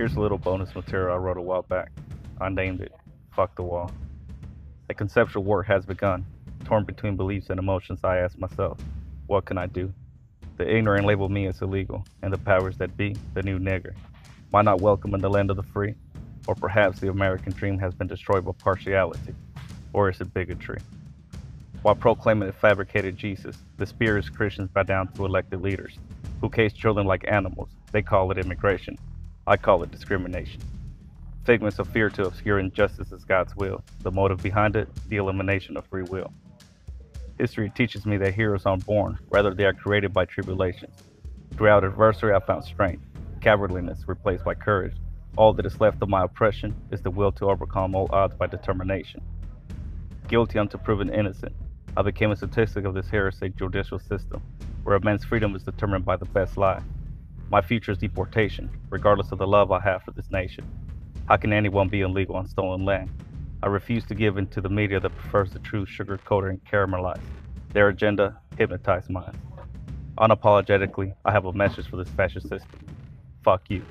Here's a little bonus material I wrote a while back. I named it Fuck the Wall. A conceptual work has begun. Torn between beliefs and emotions, I ask myself, what can I do? The ignorant label me as illegal, and the powers that be, the new nigger. Why not welcome in the land of the free? Or perhaps the American dream has been destroyed by partiality? Or is it bigotry? While proclaiming a fabricated Jesus, the spurious Christians bow down to elected leaders who case children like animals. They call it immigration. I call it discrimination. Figments of fear to obscure injustice as God's will. The motive behind it, the elimination of free will. History teaches me that heroes aren't born, rather, they are created by tribulations. Throughout adversity, I found strength, cowardliness replaced by courage. All that is left of my oppression is the will to overcome all odds by determination. Guilty until proven innocent, I became a statistic of this heresy judicial system, where a man's freedom is determined by the best lie. My future is deportation, regardless of the love I have for this nation. How can anyone be illegal on stolen land? I refuse to give in to the media that prefers the truth sugar-coated and caramelized. Their agenda, hypnotize minds. Unapologetically, I have a message for this fascist system. Fuck you.